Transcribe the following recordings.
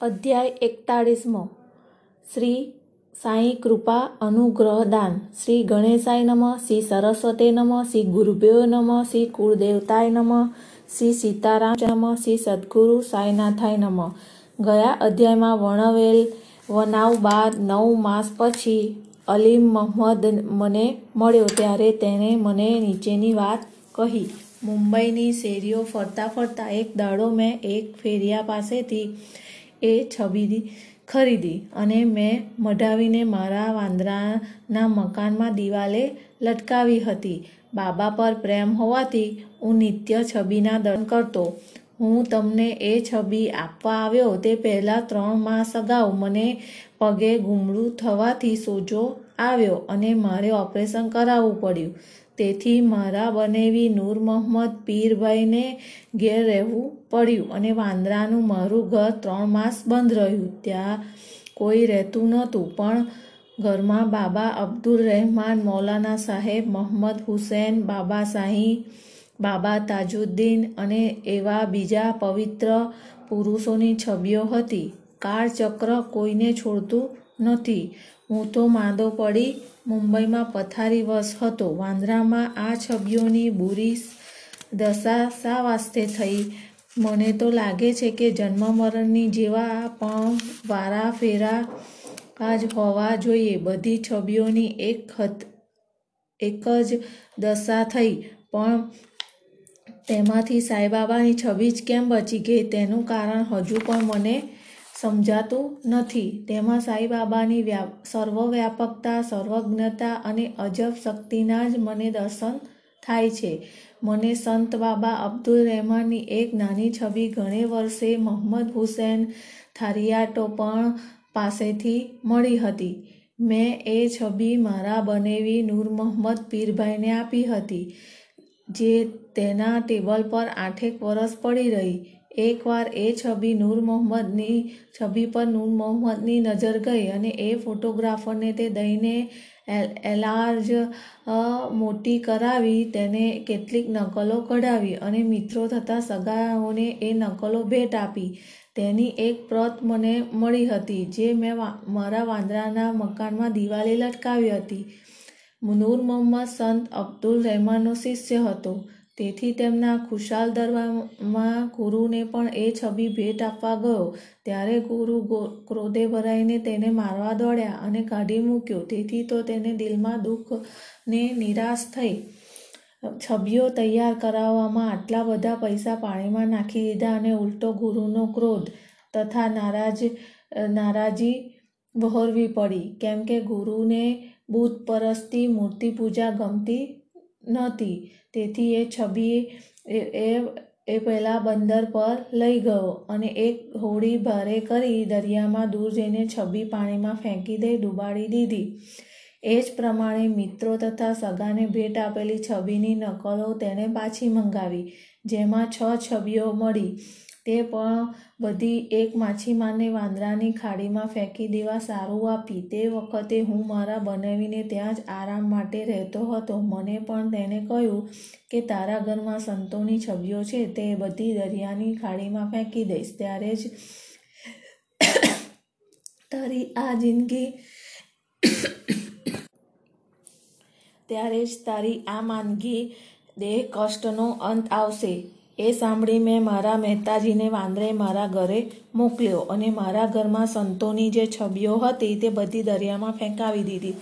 અધ્યાય એકતાળીસમો. શ્રી સાંઈ કૃપા અનુગ્રહદાન શ્રી ગણેશાય નમઃ, શ્રી સરસ્વતે નમઃ, શ્રી ગુરુભ્યો નમઃ, શ્રી કુળદેવતાય નમઃ, શ્રી સીતારામ નમઃ, શ્રી સદગુરુ સાંઈનાથાય નમઃ. ગયા અધ્યાયમાં વર્ણવેલ વનાવ બાદ નવ માસ પછી અલીમ મહમ્મદ મને મળ્યો ત્યારે તેણે મને નીચેની વાત કહી. મુંબઈની શેરીઓ ફરતા ફરતા એક દાડો મેં એક ફેરિયા પાસેથી એ છબી ખરીદી અને મેં મઢાવીને મારા વાંદરાના મકાનમાં દિવાલે લટકાવી હતી. બાબા પર પ્રેમ હોવાથી હું નિત્ય છબીના દર્શન કરતો. હું તમને એ છબી આપવા આવ્યો તે પહેલાં ત્રણ માસ અગાઉ મને પગે ગુમડું થવાથી સોજો આવ્યો અને મારે ઓપરેશન કરાવવું પડ્યું. તેથી મારા બનેવી નૂર મોહમ્મદ પીરભાઈને ઘેર રહેવું પડ્યું અને વાંદરાનું મારું ઘર ત્રણ માસ બંધ રહ્યું. ત્યાં કોઈ રહેતું નહોતું, પણ ઘરમાં બાબા અબ્દુલ રહેમાન, મૌલાના સાહેબ મોહમ્મદ હુસૈન, બાબા શાહી, બાબા તાજુદ્દીન અને એવા બીજા પવિત્ર પુરુષોની છબીઓ હતી. કાળચક્ર કોઈને છોડતું નથી. હું તો માંદો પડી મુંબઈમાં પથારીવશ હતો. વાંદરામાં આ છબીઓની બુરી દશા શા વાસ્તે થઈ? મને તો લાગે છે કે જન્મ મરણની જેવા પણ વારા ફેરા જ હોવા જોઈએ. બધી છબીઓની એક એક જ દશા થઈ. પણ તેમાંથી સાંઈબાબાની છબી જ કેમ બચી ગઈ? તેનું કારણ હજુ પણ મને સમજાતું નથી. તેમાં સાંઈબાબાની વ્યા, સર્વવ્યાપકતા, સર્વજ્ઞતા અને અજબ શક્તિના જ મને દર્શન થાય છે. મને સંત બાબા અબ્દુલ રહેમાનની એક નાની છબી ઘણે વર્ષે મોહમ્મદ હુસૈન થારિયાટો પણ પાસેથી મળી હતી. મેં એ છબી મારા બનેવી નૂર મોહમ્મદ પીરભાઈને આપી હતી, જે તેના ટેબલ પર આઠેક વરસ પડી રહી. એકવાર એ છબી નૂર મોહમ્મદની છબી પર નૂર મોહમ્મદની નજર ગઈ અને એ ફોટોગ્રાફરને તે દઈને એલાર્જ મોટી કરાવી, તેને કેટલીક નકલો કઢાવી અને મિત્રો થતા સગાઓને એ નકલો ભેટ આપી. તેની એક પ્રત મને મળી હતી, જે મેં મારા વાંદરાના મકાનમાં દિવાલે લટકાવી હતી. નૂર મોહમ્મદ સંત અબ્દુલ રહેમાનનો શિષ્ય હતો. તેથી તેમના ખુશાલ દરબારમાં ગુરુને પણ એ છબી ભેટ આપવા ગયો. ત્યારે ગુરુ ક્રોધે ભરાઈને તેને મારવા દોડ્યા અને કાઢી મૂક્યો. તેથી તો તેને દિલમાં દુઃખ ને નિરાશ થઈ છબીઓ તૈયાર કરાવવામાં આટલા બધા પૈસા પાણીમાં નાખી દીધા અને ઉલટો ગુરુનો ક્રોધ તથા નારાજ, નારાજી વહોરવી પડી. કેમ કે ગુરુને બુત પરસ્તી મૂર્તિ પૂજા ગમતી નહોતી. તેથી એ છબી એ એ પહેલાં બંદર પર લઈ ગયો અને એક હોડી ભારે કરી દરિયામાં દૂર જઈને છબી પાણીમાં ફેંકી દઈ ડૂબાડી દીધી. એ જ પ્રમાણે મિત્રો તથા સગાને ભેટ આપેલી છબીની નકલો તેણે પાછી મંગાવી, જેમાં છ છબીઓ મળી. તે પણ બધી એક માછીમારને વાંદરાની ખાડીમાં ફેંકી દેવા સારું આપી. તે વખતે હું મારા બનાવીને ત્યાં જ આરામ માટે રહેતો હતો. મને પણ તેણે કહ્યું કે, તારા ઘરમાં સંતોની છબીઓ છે, તે બધી દરિયાની ખાડીમાં ફેંકી દઈશ. ત્યારે જ તારી આ જિંદગી ત્યારે જ તારી આ માંદગી દેહ કષ્ટનો અંત આવશે. એ સાંભળી મેં મારા મહેતાજીને વાંદરે મારા ઘરે મોકલ્યો અને મારા ઘરમાં સંતોની જે છબીઓ હતી તે બધી દરિયામાં ફેંકાવી દીધી.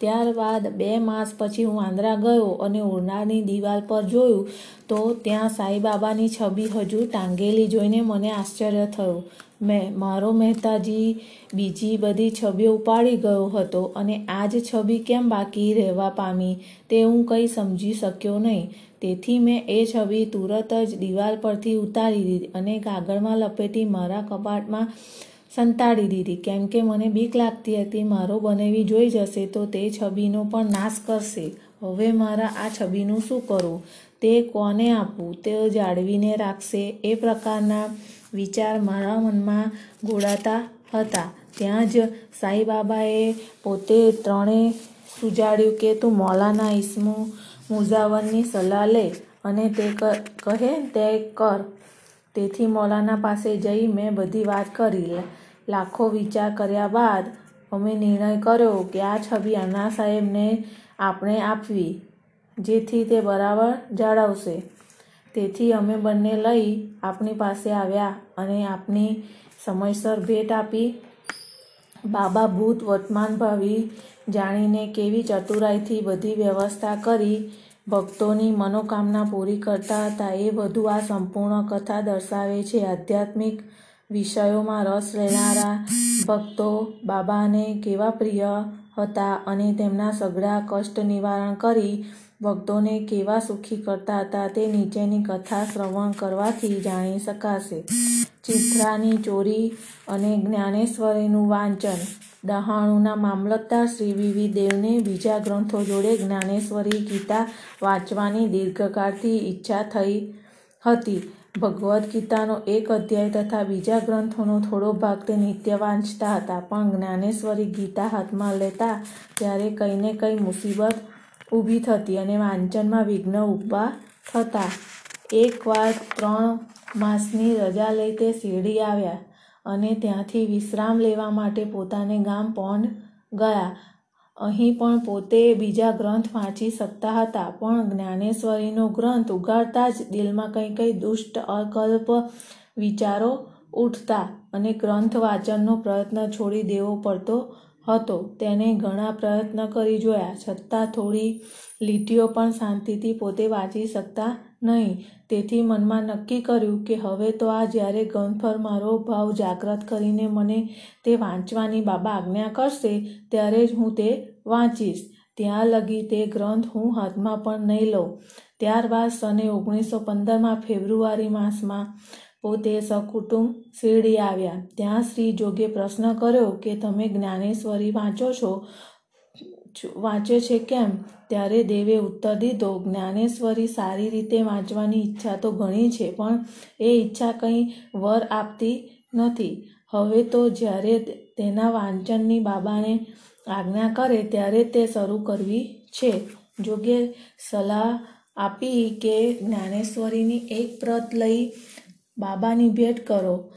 ત્યારબાદ બે માસ પછી હું વાંદરા ગયો અને ઉરનારની દિવાલ પર જોયું તો ત્યાં સાંઈબાબાની છબી હજુ ટાંગેલી જોઈને મને આશ્ચર્ય થયું. મેં, મારો મહેતાજી બીજી બધી છબીઓ ઉપાડી ગયો હતો અને આ જ છબી કેમ બાકી રહેવા પામી તે હું કંઈ સમજી શક્યો નહીં. તેથી મેં એ છબી તુરત જ દિવાલ પરથી ઉતારી દીધી અને કાગળમાં લપેટી મારા કબાટમાં સંતાડી દીધી. કેમ કે મને બીક લાગતી હતી, મારો બનેવી જોઈ જશે તો તે છબીનો પણ નાશ કરશે. હવે મારા આ છબીનું શું કરવું તે કોને આપવું તે જાળવીને રાખશે એ પ્રકારના વિચાર મારા મનમાં ગોળાતા હતા. ત્યાં જ સાંઈબાબાએ પોતે ત્રણે સુજાડ્યું કે તું મૌલાના ઈસ્મુ મુઝાવરની સલાહ લે અને તે કહે, તે કર. તેથી મૌલાના પાસે જઈ મેં બધી વાત કરી. લાખો વિચાર કર્યા બાદ અમે નિર્ણય કર્યો કે આ છબી અન્ના સાહેબને આપણે આપવી, જેથી તે બરાબર જાળવશે. તેથી અમે બંને લઈ આપની પાસે આવ્યા અને આપની સમયસર ભેટ આપી. બાબા ભૂત વર્તમાન ભાવિ જાણીને કેવી ચતુરાઈથી બધી વ્યવસ્થા કરી ભક્તોની મનોકામના પૂરી કરતા હતા. એ બધું આ સંપૂર્ણ કથા દર્શાવે છે. આધ્યાત્મિક વિષયોમાં રસ લેનારા ભક્તો બાબાને કેવા પ્રિય હતા અને તેમના સઘળા કષ્ટ નિવારણ કરી ભક્તોને કેવા સુખી કરતા હતા તે નીચેની કથા શ્રવણ કરવાથી જાણી શકાશે. ચિત્રાની ચોરી અને જ્ઞાનેશ્વરીનું વાંચન ડહાણુના મામલતદાર શ્રી વીવી દેવને બીજા ગ્રંથો જોડે જ્ઞાનેશ્વરી ગીતા વાંચવાની દીર્ઘકાળથી ઈચ્છા થઈ હતી. ભગવદ્ ગીતાનો એક અધ્યાય તથા બીજા ગ્રંથોનો થોડો ભાગ તે નિત્ય વાંચતા હતા, પણ જ્ઞાનેશ્વરી ગીતા હાથમાં લેતા ત્યારે કંઈ ને કંઈ મુસીબત ઊભી થતી અને વાંચનમાં વિઘ્ન ઊભા થતા. એકવાર ત્રણ માસની રજા લઈ તે શિરડી આવ્યા. અને ત્યાંથી વિશ્રામ લેવા માટે પોતાને ગામ પોંડ ગયા. અહીં પણ પોતે બીજા ગ્રંથ વાંચી શકતા હતા, પણ જ્ઞાનેશ્વરીનો ગ્રંથ ઉગાડતા જ દિલમાં કંઈ કંઈ દુષ્ટ અકલ્પ વિચારો ઉઠતા અને ગ્રંથ વાંચનનો પ્રયત્ન છોડી દેવો પડતો હતો. તેને ઘણા પ્રયત્ન કરી જોયા, છતાં થોડી લીટીઓ પણ શાંતિથી પોતે વાંચી શકતા નહીં. તેથી મનમાં નક્કી કર્યું કે હવે તો આ જ્યારે ગ્રંથ મારો ભાવ જાગ્રત કરીને મને તે વાંચવાની બાબા આજ્ઞા કરશે, ત્યારે જ હું તે વાંચીશ. ત્યાં લગી તે ગ્રંથ હું હાથમાં પણ નહીં લઉં. ત્યારબાદ સને ઓગણીસો પંદરમાં ફેબ્રુઆરી માસમાં પોતે સકુટુંબ શિરડી આવ્યા. ત્યાં શ્રી જોગે પ્રશ્ન કર્યો કે, તમે જ્ઞાનેશ્વરી વાંચો છો? વાંચે છે કેમ? ત્યારે દેવે ઉત્તર દીધો, જ્ઞાનેશ્વરી સારી રીતે વાંચવાની ઈચ્છા તો ઘણી છે, પણ એ ઈચ્છા કંઈ વર આપતી નથી. હવે તો જ્યારે તેના વાંચનની બાબાને આજ્ઞા કરે, ત્યારે તે શરૂ કરવી છે. જોકે સલાહ આપી કે જ્ઞાનેશ્વરીની એક પ્રત લઈ બાબાની ભેટ કરો.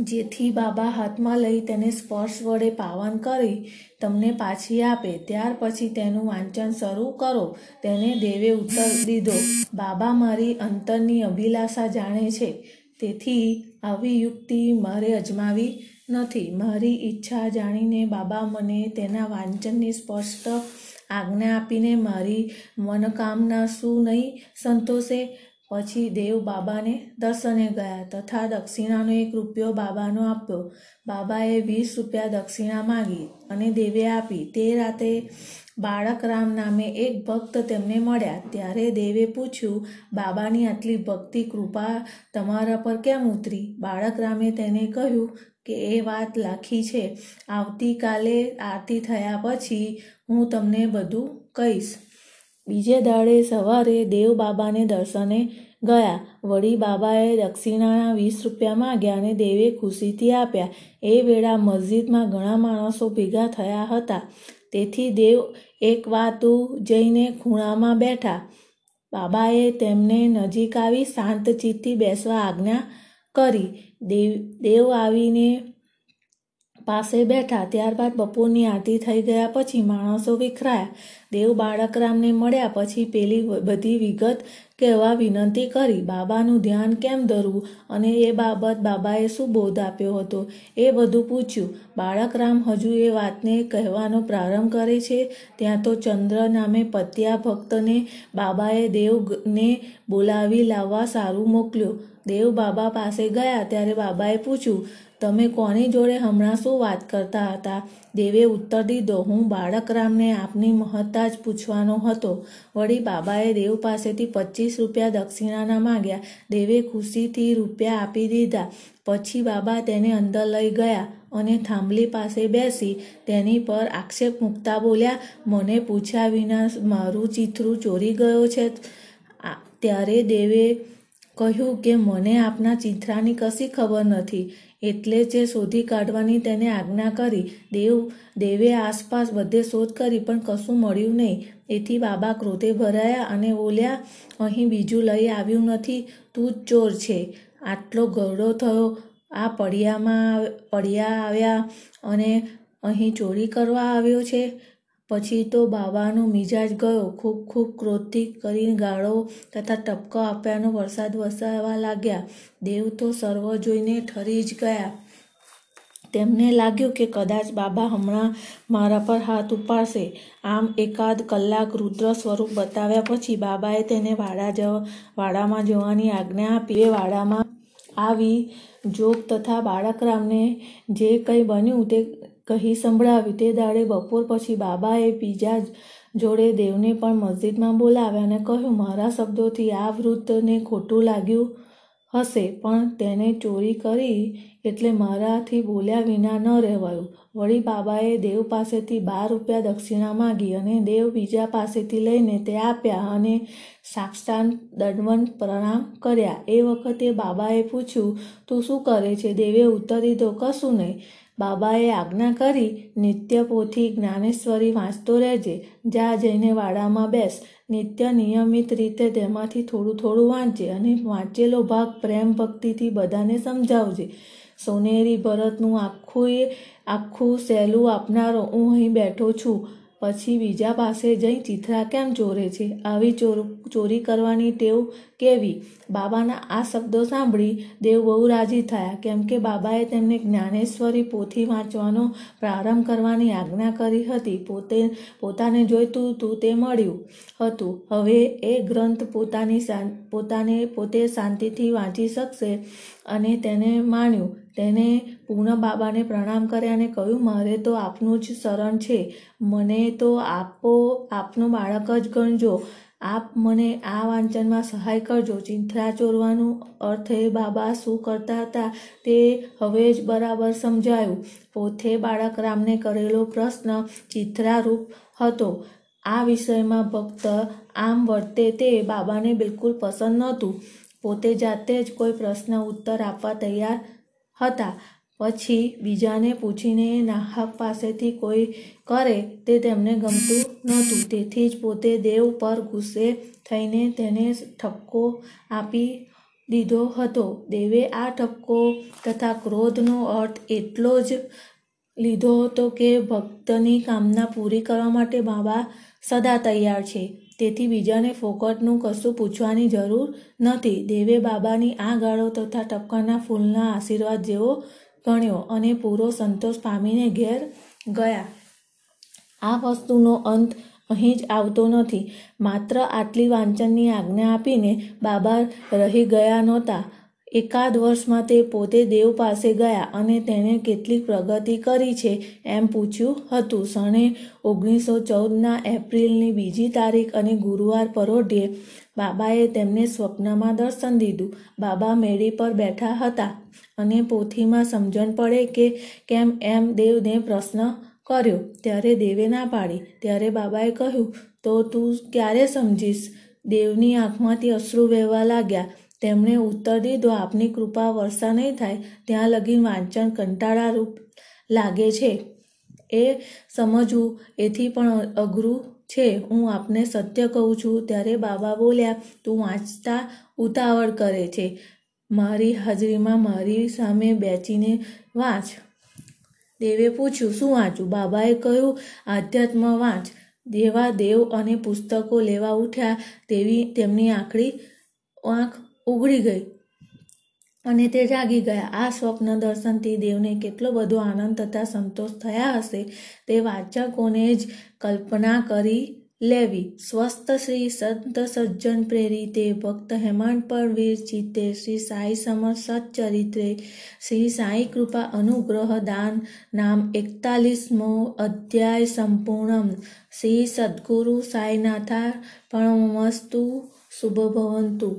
જેથી બાબા હાથમાં લઈ તેને સ્પર્શ વડે પાવન કરી તમને પાછી આપે. ત્યાર પછી તેનું વાંચન શરૂ કરો. તેને દેવે ઉત્તર દીધો. બાબા મારી અંતરની અભિલાષા જાણે છે. તેથી આવી યુક્તિ મારે અજમાવી નથી. મારી ઈચ્છા જાણીને બાબા મને તેના વાંચનની સ્પષ્ટ આજ્ઞા આપીને મારી મનોકામના શું નહીં સંતોષે? પછી દેવ બાબાને દર્શને ગયા તથા દક્ષિણાનો એક રૂપિયો બાબાનો આપ્યો. બાબાએ વીસ રૂપિયા દક્ષિણા માગી અને દેવે આપી. તે રાતે બાળક રામ નામે એક ભક્ત તેમને મળ્યા. ત્યારે દેવે પૂછ્યું, બાબાની આટલી ભક્તિ કૃપા તમારા પર કેમ ઉતરી? બાળક રામે તેને કહ્યું કે, એ વાત લાખી છે. આવતીકાલે આરતી થયા પછી હું તમને બધું કહીશ. બીજે દાડે સવારે દેવ બાબાને દર્શને ગયા. વળી બાબાએ દક્ષિણાના વીસ રૂપિયા માગ્યા અને દેવે ખુશીથી આપ્યા. એ વેળા મસ્જિદમાં ઘણા માણસો ભેગા થયા હતા. તેથી દેવ એક વાતુ જઈને ખૂણામાં બેઠા. બાબાએ તેમને નજીક આવી શાંત ચિત્તી બેસવા આજ્ઞા કરી. દેવ દેવ આવીને પાસે બેઠા ત્યારબાદ બપોરની આરતી થઈ ગયા પછી માણસો વિખરાયા. દેવ બાળકરામને મળ્યા પછી પેલી બધી વિગત કહેવા વિનંતી કરી. બાબાનું ધ્યાન કેમ ધરવું? અને એ બાબત બાબાએ શું બોધ આપ્યો હતો? એ બધું પૂછ્યું. બાળકરામ હજુ એ વાતને કહેવાનો પ્રારંભ કરે છે. ત્યાં તો ચંદ્ર નામે પત્યા ભક્તને બાબાએ દેવને બોલાવી લાવવા સારું મોકલ્યો. દેવ બાબા પાસે ગયા ત્યારે બાબાએ પૂછ્યું તમે કોની જોડે હમણાં શું વાત કરતા હતા? દેવે ઉત્તર દીધો, હું બાળકરામને આપની મહત્તા જ પૂછવાનો હતો. વળી બાબાએ દેવ પાસેથી પચીસ રૂપિયા દક્ષિણાના માગ્યા. દેવે ખુશીથી રૂપિયા આપી દીધા. પછી બાબા તેને અંદર લઈ ગયા અને થાંભલી પાસે બેસી. તેની પર આક્ષેપ મૂકતા બોલ્યા, મને પૂછ્યા વિના મારું ચિત્રું ચોરી ગયો છે. ત્યારે દેવે કહ્યું કે, મને આપના ચિત્રાની કશી ખબર નથી. એટલે જે શોધી કાઢવાની તેને આજ્ઞા કરી, દેવ, દેવે આસપાસ બધે શોધ કરી પણ કશું મળ્યું નહીં. એથી બાબા ક્રોધે ભરાયા અને બોલ્યા, અહીં બીજું લઈ આવ્યું નથી, તું જ ચોર છે. આટલો ગરડો થયો, આ પડિયામાં, પડિયા આવ્યા અને અહીં ચોરી કરવા આવ્યો છે? પછી તો બાબાનો મિજાજ ગયો. ખૂબ ખૂબ ક્રોધથી કરીને ગાળો તથા ટપકો આપ્યાનો વરસાદ વરસાવવા લાગ્યા. દેવ તો સર્વ જોઈને ઠરી જ ગયા. તેમને લાગ્યું કે કદાચ બાબા હમણાં મારા પર હાથ ઉપાડશે. આમ એકાદ કલાક રુદ્ર સ્વરૂપ બતાવ્યા પછી બાબાએ તેને વાડા જવા વાડામાં જવાની આજ્ઞા આપી. એ વાડામાં આવી જોગ તથા બાળકરામને જે કંઈ બન્યું તે કહી સંભળાવી તે દાડે બપોર પછી બાબાએ બીજા જોડે દેવને પણ મસ્જિદમાં બોલાવ્યા અને કહ્યું, મારા શબ્દોથી આ વૃદ્ધને ખોટું લાગ્યું હશે, પણ તેને ચોરી કરી એટલે મારાથી બોલ્યા વિના ન રહેવાયું. વળી બાબાએ દેવ પાસેથી બાર રૂપિયા દક્ષિણા માગી અને દેવ બીજા પાસેથી લઈને તે આપ્યા અને સાક્ષાત દંડવંત પ્રણામ કર્યા. એ વખતે બાબાએ પૂછ્યું, તું શું કરે છે? દેવે ઉત્તર દીધો કશું નહીં. બાબાએ આજ્ઞા કરી નિત્ય પોથી જ્ઞાનેશ્વરી વાંચતો રહેજે, જા જઈને વાડામાં બેસ. નિત્ય નિયમિત રીતે તેમાંથી થોડું થોડું વાંચે અને વાંચેલો ભાગ પ્રેમ ભક્તિથી બધાને સમજાવજે. સોનેરી ભરતનું આખું એ, આખું સહેલું આપનારો હું અહીં બેઠો છું. પછી બીજા પાસે જઈ ચિત્રા કેમ ચોરે છે? આવી ચોર, ચોરી કરવાની ટેવ કેવી? બાબાના આ શબ્દો સાંભળી દેવ બહુ રાજી થયા. કેમ કે બાબાએ તેમને જ્ઞાનેશ્વરી પોથી વાંચવાનો પ્રારંભ કરવાની આજ્ઞા કરી હતી. પોતે પોતાને જોઈતું હતું તે મળ્યું હતું. હવે એ ગ્રંથ પોતાની પોતાને પોતે શાંતિથી વાંચી શકશે અને તેને માણ્યું. તેને પૂર્ણ બાબાને પ્રણામ કર્યા અને કહ્યું, મારે તો આપનું જ શરણ છે. મને તો આપો, આપનું બાળક જ ગણજો. આપ મને આ વાંચનમાં સહાય કરજો. ચિંથરા ચોરવાનું અર્થ એ, બાબા, શું કરતા હતા? તે હવે જ બરાબર સમજાયું. પોથે બાળક રામને કરેલો પ્રશ્ન ચિંથરારૂપ હતો. આ વિષયમાં ભક્ત આમ વર્તે તે બાબાને બિલકુલ પસંદ નહોતું. પોતે જાતે જ કોઈ પ્રશ્ન ઉત્તર આપવા તૈયાર હતા. પછી બીજાને પૂછીને નાહક પાસેથી કોઈ કરે તે તેમને ગમતું નહોતું. તેથી જ પોતે દેવ પર ગુસ્સે થઈને તેને ઠપકો આપી દીધો હતો. દેવે આ ઠપકો તથા ક્રોધનો અર્થ એટલો જ લીધો હતો કે ભક્તની કામના પૂરી કરવા માટે બાબા સદા તૈયાર છે. તેથી બીજાને ફોકટનું કશું પૂછવાની જરૂર નથી. દેવે બાબાની આ ગાળો તથા ટપકાના ફૂલના આશીર્વાદ જેવો ગણ્યો અને પૂરો સંતોષ પામીને ઘેર ગયા. આ વસ્તુનો અંત અહીં જ આવતો નથી. માત્ર આટલી વાંચનની આજ્ઞા આપીને બાબા રહી ગયા નહોતા. એકાદ વર્ષમાં તે પોતે દેવ પાસે ગયા અને તેણે કેટલીક પ્રગતિ કરી છે એમ પૂછ્યું હતું. શણે ઓગણીસો ચૌદના એપ્રિલની બીજી તારીખ અને ગુરુવાર પરોઢે બાબાએ તેમને સ્વપ્નમાં દર્શન દીધું. બાબા મેળી પર બેઠા હતા અને પોથીમાં સમજણ પડે કે કેમ એમ દેવને પ્રશ્ન કર્યો. ત્યારે દેવે ના પાડી. ત્યારે બાબાએ કહ્યું, તો તું ક્યારે સમજીશ દેવની આંખમાંથી અશ્રુ વહેવા લાગ્યા. તેમણે ઉત્તર દીધો, આપની કૃપા વર્ષા નહીં થાય, ત્યાં લગી વાંચન કંટાળારૂપ લાગે છે. એ સમજવું એથી પણ અઘરું છે. હું આપને સત્ય કહું છું. ત્યારે બાબા બોલ્યા, તું વાંચતા ઉતાવળ કરે છે. મારી હાજરીમાં મારી સામે બેચીને વાંચ. દેવે પૂછ્યું, શું વાંચું? બાબાએ કહ્યું, આધ્યાત્મ વાંચ. દેવા દેવ અને પુસ્તકો લેવા ઉઠ્યા, તેવી તેમની આંખડી, આંખ ઉઘડી ગઈ અને તે જાગી ગયા. આ સ્વપ્ન દર્શનથી દેવને કેટલો બધો આનંદ તથા સંતોષ થયા હશે તે વાચકોને જ કલ્પના કરી લેવી. સ્વસ્થ શ્રી સંત સજ્જન પ્રેરિતે ભક્ત હેમાંડ પર વીર ચિત્તે શ્રી સાંઈ સમર સચ્ચરિત્રે શ્રી સાંઈ કૃપા અનુગ્રહ દાન નામ એકતાલીસમો અધ્યાય સંપૂર્ણમ. શ્રી સદગુરુ સાંઈનાથા પણ મસ્તુ શુભ ભવંતુ